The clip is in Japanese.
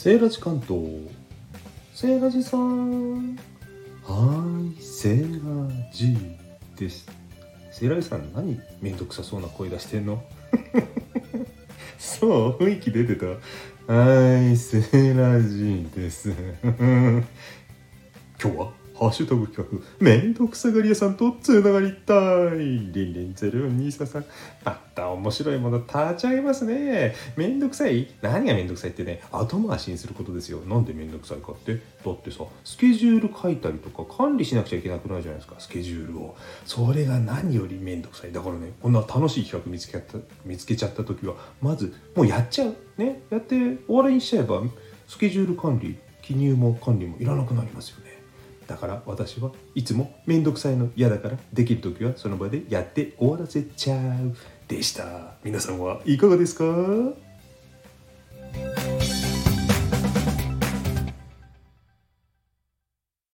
セーラジ関東セーラジさん。はーいセーラジです。セーラジさん何めんどくさそうな声出してんの？そう雰囲気出てた？はーいセーラジです。今日は？ハッシュタグ企画、めんどくさがり屋さんとつながりたい。リンリンゼロニーサさん。また面白いもの立ち上げますね。めんどくさい？何がめんどくさいってね、後回しにすることですよ。なんでめんどくさいかって？だってさ、スケジュール書いたりとか管理しなくちゃいけなくなるじゃないですか、スケジュールを。それが何よりめんどくさい。だからね、こんな楽しい企画見つけた見つけちゃった時は、まず、もうやっちゃう。ね。やって終わりにしちゃえば、スケジュール管理、記入も管理もいらなくなりますよね。だから私はいつもめんどくさいの嫌だからできる時はその場でやって終わらせちゃうでした。皆さんはいかがですか？